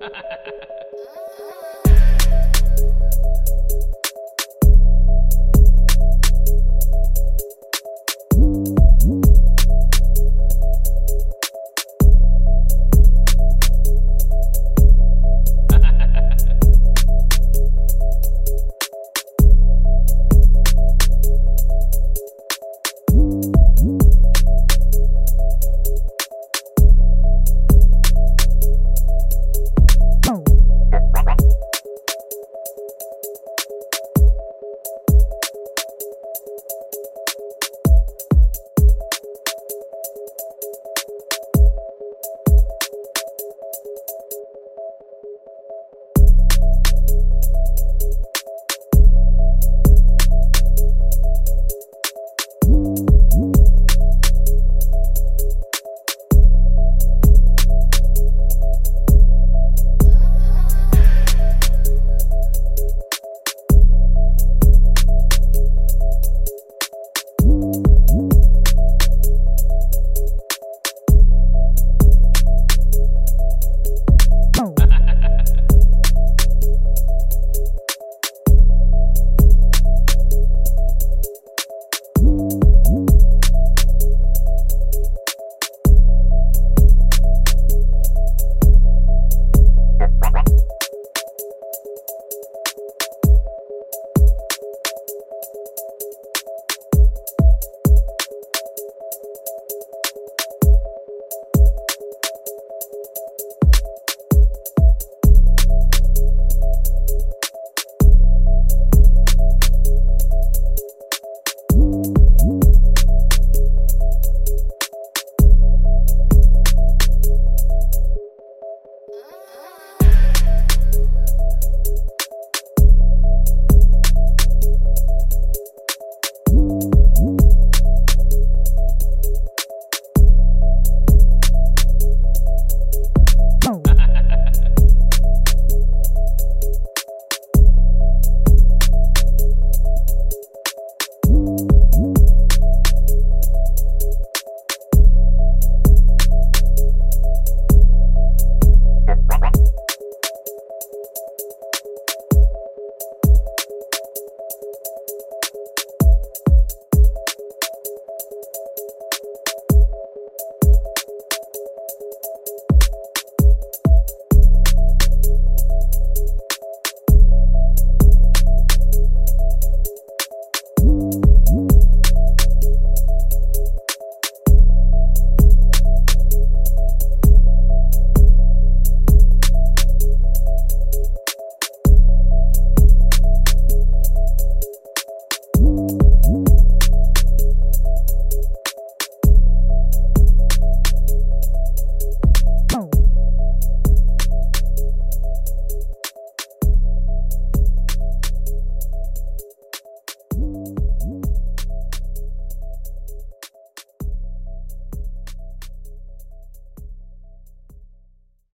Ha ha ha ha!